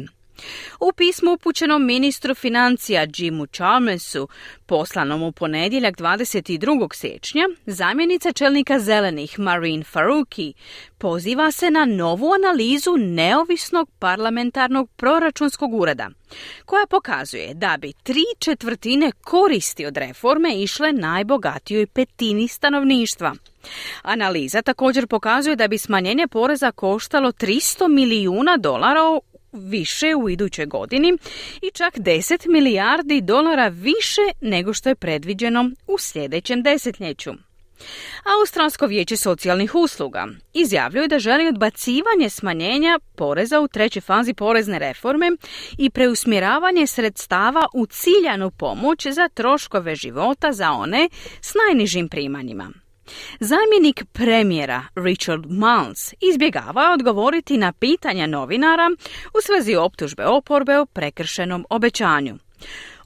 U pismu upućenom ministru financija Jimu Chalmersu, poslanom u ponedjeljak 22. siječnja, zamjenica čelnika zelenih Marine Faruki poziva se na novu analizu neovisnog parlamentarnog proračunskog ureda, koja pokazuje da bi tri četvrtine koristi od reforme išle najbogatijoj petini stanovništva. Analiza također pokazuje da bi smanjenje poreza koštalo 300 milijuna dolara više u idućoj godini i čak 10 milijardi dolara više nego što je predviđeno u sljedećem desetljeću. Australsko vijeće socijalnih usluga izjavljuje da želi odbacivanje smanjenja poreza u trećoj fazi porezne reforme i preusmjeravanje sredstava u ciljanu pomoć za troškove života za one s najnižim primanjima. Zamjenik premijera Richard Mullins izbjegava odgovoriti na pitanja novinara u svezi optužbe oporbe o prekršenom obećanju.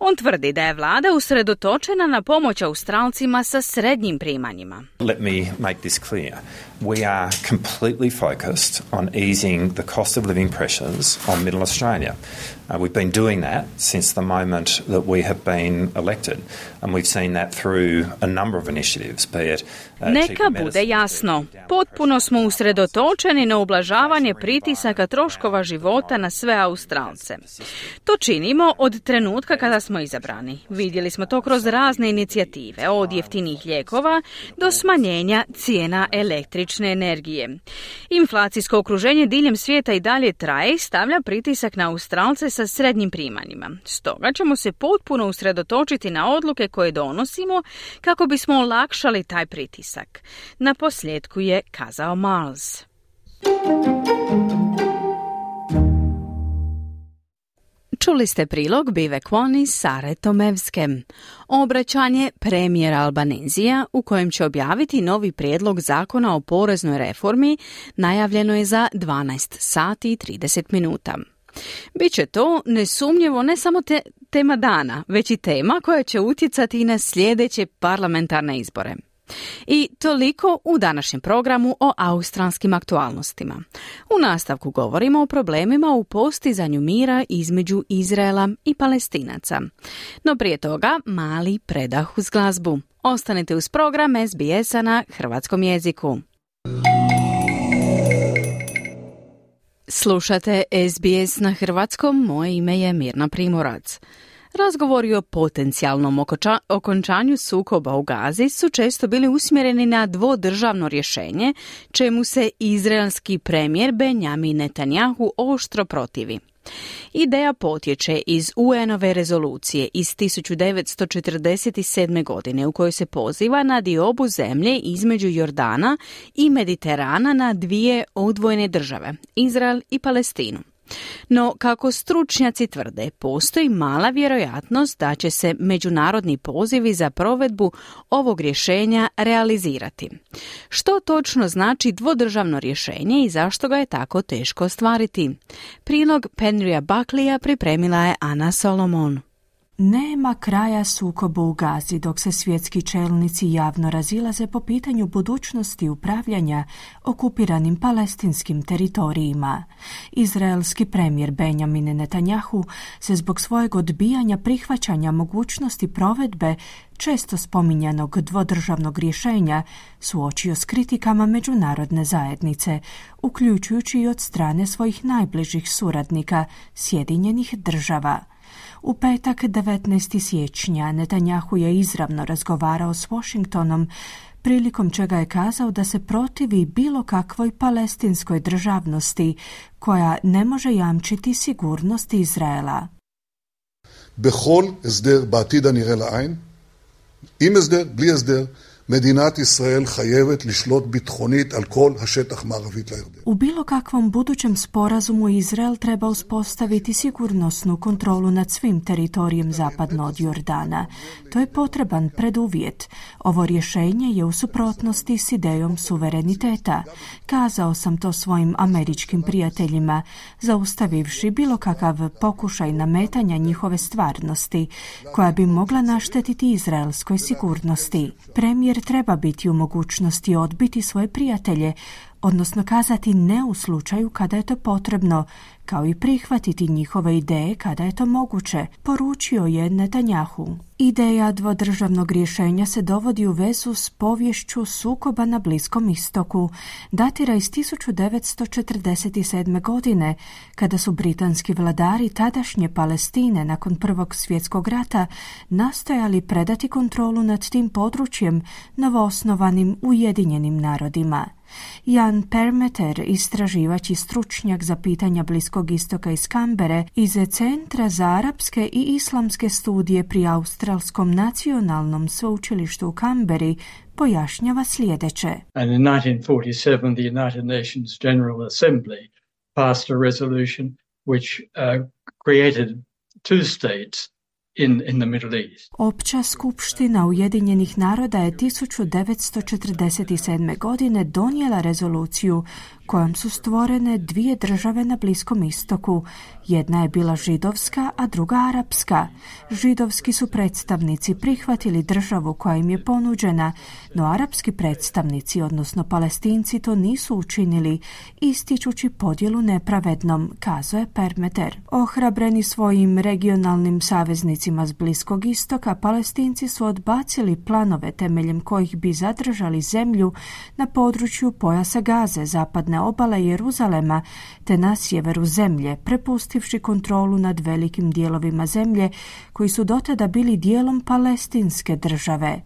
On tvrdi da je vlada usredotočena na pomoć Australcima sa srednjim primanjima. Let me make this clear. We are completely focused on easing the cost of living pressures on middle Australia. Uh, we've been doing that since the moment that we have been elected, and we've seen that through a number of initiatives, be it uh, Neka bude jasno, potpuno smo usredotočeni na ublažavanje pritisaka troškova života na sve Australce. To činimo od trenutka kada smo izabrani. Vidjeli smo to kroz razne inicijative, od jeftinih lijekova do smanjenja cijena električne energije. Inflacijsko okruženje diljem svijeta i dalje traje i stavlja pritisak na Australce sa srednjim primanjima. Stoga ćemo se potpuno usredotočiti na odluke koje donosimo kako bismo olakšali taj pritisak. Na posljedku je kazao Miles. Čuli ste prilog Bive Kwon iz Sare Tomevske. Obraćanje premijera Albanezija u kojem će objaviti novi prijedlog zakona o poreznoj reformi najavljeno je za 12 sati i 30 minuta. Biće to nesumnjivo ne samo te, tema dana, već i tema koja će utjecati i na sljedeće parlamentarne izbore. I toliko u današnjem programu o australskim aktualnostima. U nastavku govorimo o problemima u postizanju mira između Izraela i Palestinaca. No prije toga mali predah uz glazbu. Ostanite uz program SBS-a na hrvatskom jeziku. Slušate SBS na hrvatskom, moje ime je Mirna Primorac. Razgovori o potencijalnom okončanju sukoba u Gazi su često bili usmjereni na dvodržavno rješenje, čemu se izraelski premijer Benjamin Netanjahu oštro protivi. Ideja potječe iz UN-ove rezolucije iz 1947. godine u kojoj se poziva na diobu zemlje između Jordana i Mediterana na dvije odvojene države, Izrael i Palestinu. No, kako stručnjaci tvrde, postoji mala vjerojatnost da će se međunarodni pozivi za provedbu ovog rješenja realizirati. Što točno znači dvodržavno rješenje i zašto ga je tako teško ostvariti? Prilog Penrya Buckleya pripremila je Ana Solomon. Nema kraja sukobu u Gazi dok se svjetski čelnici javno razilaze po pitanju budućnosti upravljanja okupiranim palestinskim teritorijima. Izraelski premijer Benjamin Netanjahu se zbog svojeg odbijanja prihvaćanja mogućnosti provedbe često spominjanog dvodržavnog rješenja suočio s kritikama međunarodne zajednice, uključujući i od strane svojih najbližih suradnika Sjedinjenih država. U petak 19. siječnja Netanjahu je izravno razgovarao s Washingtonom prilikom čega je kazao da se protivi bilo kakvoj palestinskoj državnosti koja ne može jamčiti sigurnost Izraela. Behol esder batida im esder, bli esder, מדינת ישראל חייבת לשלוט ביטחונית על כל השטח מערבית לירדן. U bilo kakvom budućem sporazumu Izrael treba uspostaviti sigurnosnu kontrolu nad svim teritorijem zapadno od Jordana. To je potreban preduvjet. Ovo rješenje je u suprotnosti s idejom suvereniteta. Kazao sam to svojim američkim prijateljima, zaustavivši bilo kakav pokušaj nametanja njihove stvarnosti, koja bi mogla naštetiti izraelskoj sigurnosti. Premijer treba biti u mogućnosti odbiti svoje prijatelje, odnosno kazati ne u slučaju kada je to potrebno, kao i prihvatiti njihove ideje kada je to moguće, poručio je Netanjahu. Ideja dvodržavnog rješenja se dovodi u vezu s povješću sukoba na Bliskom istoku. Datira iz 1947. godine, kada su britanski vladari tadašnje Palestine nakon Prvog svjetskog rata nastojali predati kontrolu nad tim područjem novoosnovanim Ujedinjenim narodima. Jan Permeter, istraživač i stručnjak za pitanja Bliskog istoka iz Kambere, iz Centra za arapske i islamske studije pri Australskom nacionalnom sveučilištu u Kamberi, pojašnjava sljedeće. And in 1947 the United Nations General Assembly passed a resolution which uh, created two states in, in the Middle East. Opća skupština Ujedinjenih naroda je 1947. godine donijela rezoluciju kojom su stvorene dvije države na Bliskom istoku. Jedna je bila židovska, a druga arapska. Židovski su predstavnici prihvatili državu koja im je ponuđena, no arapski predstavnici, odnosno palestinci, to nisu učinili, ističući podjelu nepravednom, kazuje Permeter. Ohrabreni svojim regionalnim saveznicima s Bliskog istoka, palestinci su odbacili planove temeljem kojih bi zadržali zemlju na području pojasa Gaze, zapadne obale Jeruzalema te na sjeveru zemlje, prepustivši kontrolu nad velikim dijelovima zemlje koji su dotada bili dijelom palestinske države.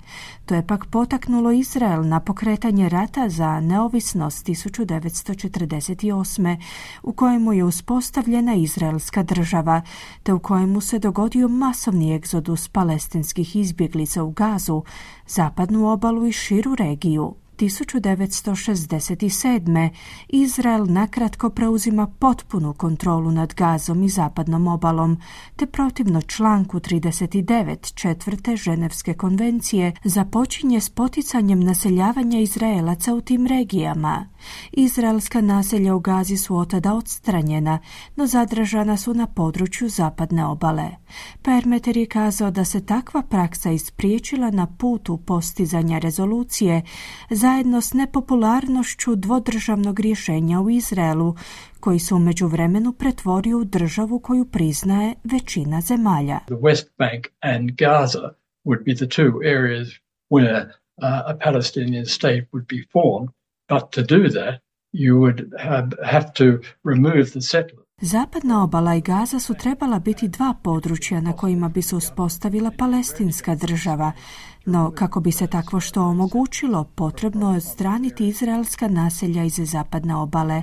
To je pak potaknulo Izrael na pokretanje rata za neovisnost 1948. u kojemu je uspostavljena izraelska država, te u kojemu se dogodio masovni egzodus palestinskih izbjeglica u Gazu, zapadnu obalu i širu regiju. 1967. Izrael nakratko preuzima potpunu kontrolu nad Gazom i zapadnom obalom, te protivno članku 39 četvrte Ženevske konvencije započinje s poticanjem naseljavanja Izraelaca u tim regijama. Izraelska naselja u Gazi su otada odstranjena, no zadržana su na području zapadne obale. Permeter je kazao da se takva praksa ispriječila na putu postizanja rezolucije zajedno s nepopularnošću dvodržavnog rješenja u Izraelu, koji se u međuvremenu pretvorio u državu koju priznaje većina zemalja. The West Bank and Gaza would be the two areas where uh, a Palestinian state would be formed, but to do that you would have, have to remove the settlers. Zapadna obala i Gaza su trebala biti dva područja na kojima bi se uspostavila palestinska država, no kako bi se takvo što omogućilo, potrebno je odstraniti izraelska naselja iz zapadne obale.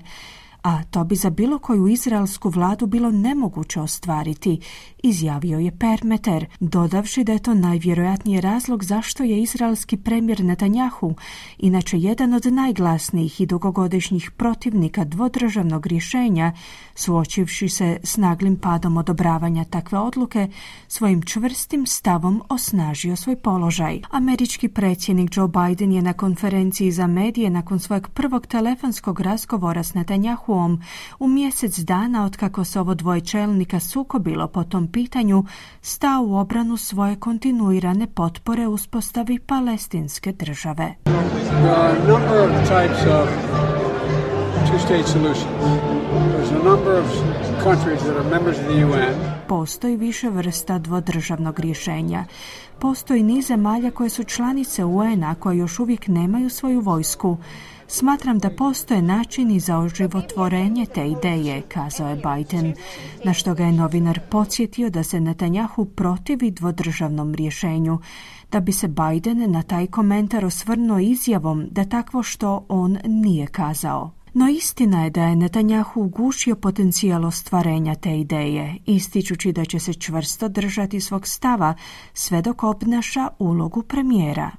a to bi za bilo koju izraelsku vladu bilo nemoguće ostvariti, izjavio je Permeter, dodavši da je to najvjerojatniji razlog zašto je izraelski premijer Netanjahu, inače jedan od najglasnijih i dugogodišnjih protivnika dvodržavnog rješenja, suočivši se s naglim padom odobravanja takve odluke, svojim čvrstim stavom osnažio svoj položaj. Američki predsjednik Joe Biden je na konferenciji za medije nakon svojeg prvog telefonskog razgovora s Netanjahuom u mjesec dana od kako se ovo dvoje čelnika sukobilo po tom pitanju stao u obranu svoje kontinuirane potpore uspostavi palestinske države. Postoji više vrsta dvodržavnog rješenja. Postoji niz zemalja koje su članice UN-a koje još uvijek nemaju svoju vojsku. Smatram da postoje načini za oživotvorenje te ideje, kazao je Biden, na što ga je novinar podsjetio da se Netanjahu protivi dvodržavnom rješenju, da bi se Biden na taj komentar osvrnuo izjavom da takvo što on nije kazao. No istina je da je Netanjahu ugušio potencijal ostvarenja te ideje, ističući da će se čvrsto držati svog stava sve dok obnaša ulogu premijera.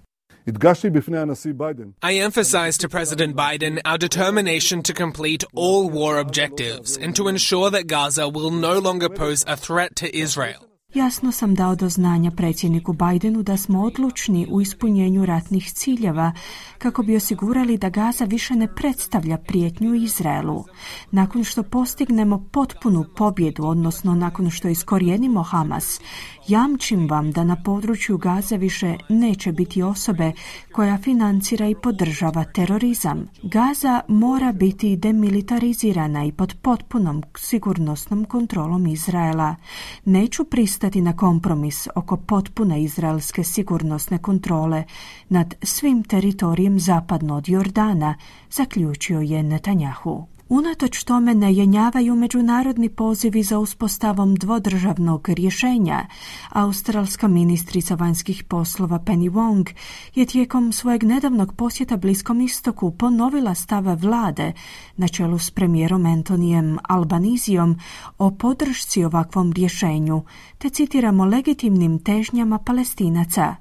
I emphasized to President Biden our determination to complete all war objectives and to ensure that Gaza will no longer pose a threat to Israel. Jasno sam dao do znanja predsjedniku Bidenu da smo odlučni u ispunjenju ratnih ciljeva kako bi osigurali da Gaza više ne predstavlja prijetnju Izraelu. Nakon što postignemo potpunu pobjedu, odnosno nakon što iskorijenimo Hamas, jamčim vam da na području Gaza više neće biti osobe koja financira i podržava terorizam. Gaza mora biti demilitarizirana i pod potpunom sigurnosnom kontrolom Izraela. Neću pristati na kompromis oko potpune izraelske sigurnosne kontrole nad svim teritorijem zapadno od Jordana, zaključio je Netanjahu. Unatoč tome ne jenjavaju međunarodni pozivi za uspostavom dvodržavnog rješenja. Australska ministrica vanjskih poslova Penny Wong je tijekom svojeg nedavnog posjeta Bliskom istoku ponovila stave vlade na čelu s premijerom Antonijem Albanizijom o podršci ovakvom rješenju, te citiramo legitimnim težnjama palestinaca.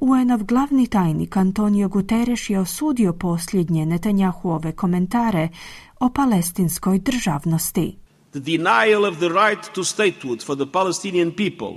UN-ov glavni tajnik Antonio Guterres je osudio posljednje Netanjahuove komentare o palestinskoj državnosti. The denial of the right to statehood for the Palestinian people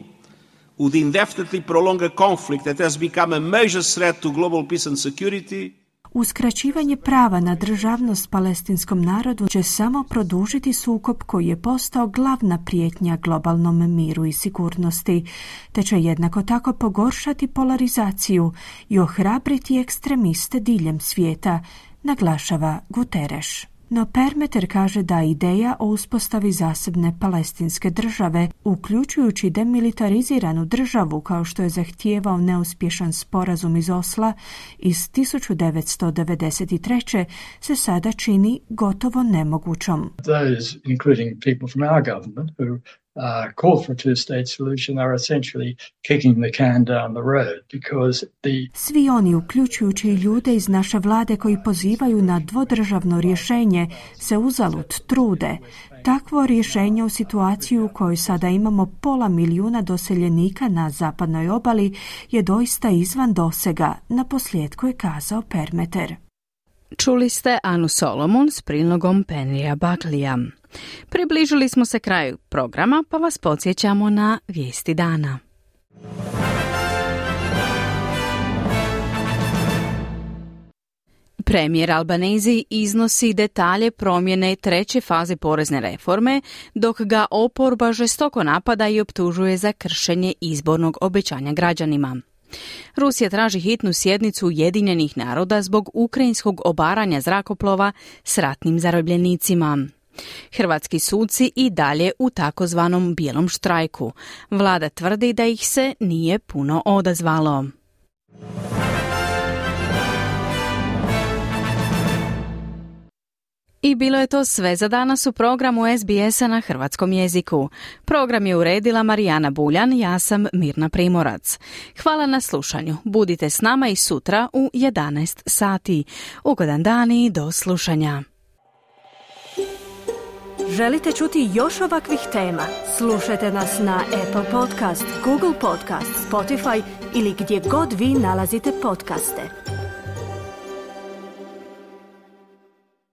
would indefinitely prolong a conflict that has become a major threat to global peace and security. Uskraćivanje prava na državnost palestinskom narodu će samo produžiti sukob koji je postao glavna prijetnja globalnom miru i sigurnosti, te će jednako tako pogoršati polarizaciju i ohrabriti ekstremiste diljem svijeta, naglašava Guterres. No Permeter kaže da ideja o uspostavi zasebne palestinske države, uključujući demilitariziranu državu kao što je zahtijevao neuspješan sporazum iz Osla iz 1993. se sada čini gotovo nemogućom. Uh, call for a two-state solution are essentially kicking the can down the road because the Svi oni, uključujući ljude iz naše vlade koji pozivaju na dvodržavno rješenje, se uzalud trude. Takvo rješenje u situaciju u kojoj sada imamo pola milijuna doseljenika na zapadnoj obali je doista izvan dosega, na posljedku je kazao Permeter. Čuli ste Anu Solomon s prilogom Penrija Baklija. Približili smo se kraju programa pa vas podsjećamo na vijesti dana. Premijer Albanezi iznosi detalje promjene treće faze porezne reforme, dok ga oporba žestoko napada i optužuje za kršenje izbornog obećanja građanima. Rusija traži hitnu sjednicu Ujedinjenih naroda zbog ukrajinskog obaranja zrakoplova s ratnim zarobljenicima. Hrvatski suci i dalje u takozvanom bijelom štrajku. Vlada tvrdi da ih se nije puno odazvalo. I bilo je to sve za danas u programu SBS-a na hrvatskom jeziku. Program je uredila Marijana Buljan, ja sam Mirna Primorac. Hvala na slušanju. Budite s nama i sutra u 11 sati. Ugodan dan i do slušanja. Želite čuti još ovakvih tema? Slušajte nas na Apple Podcast, Google Podcast, Spotify ili gdje god vi nalazite podcaste.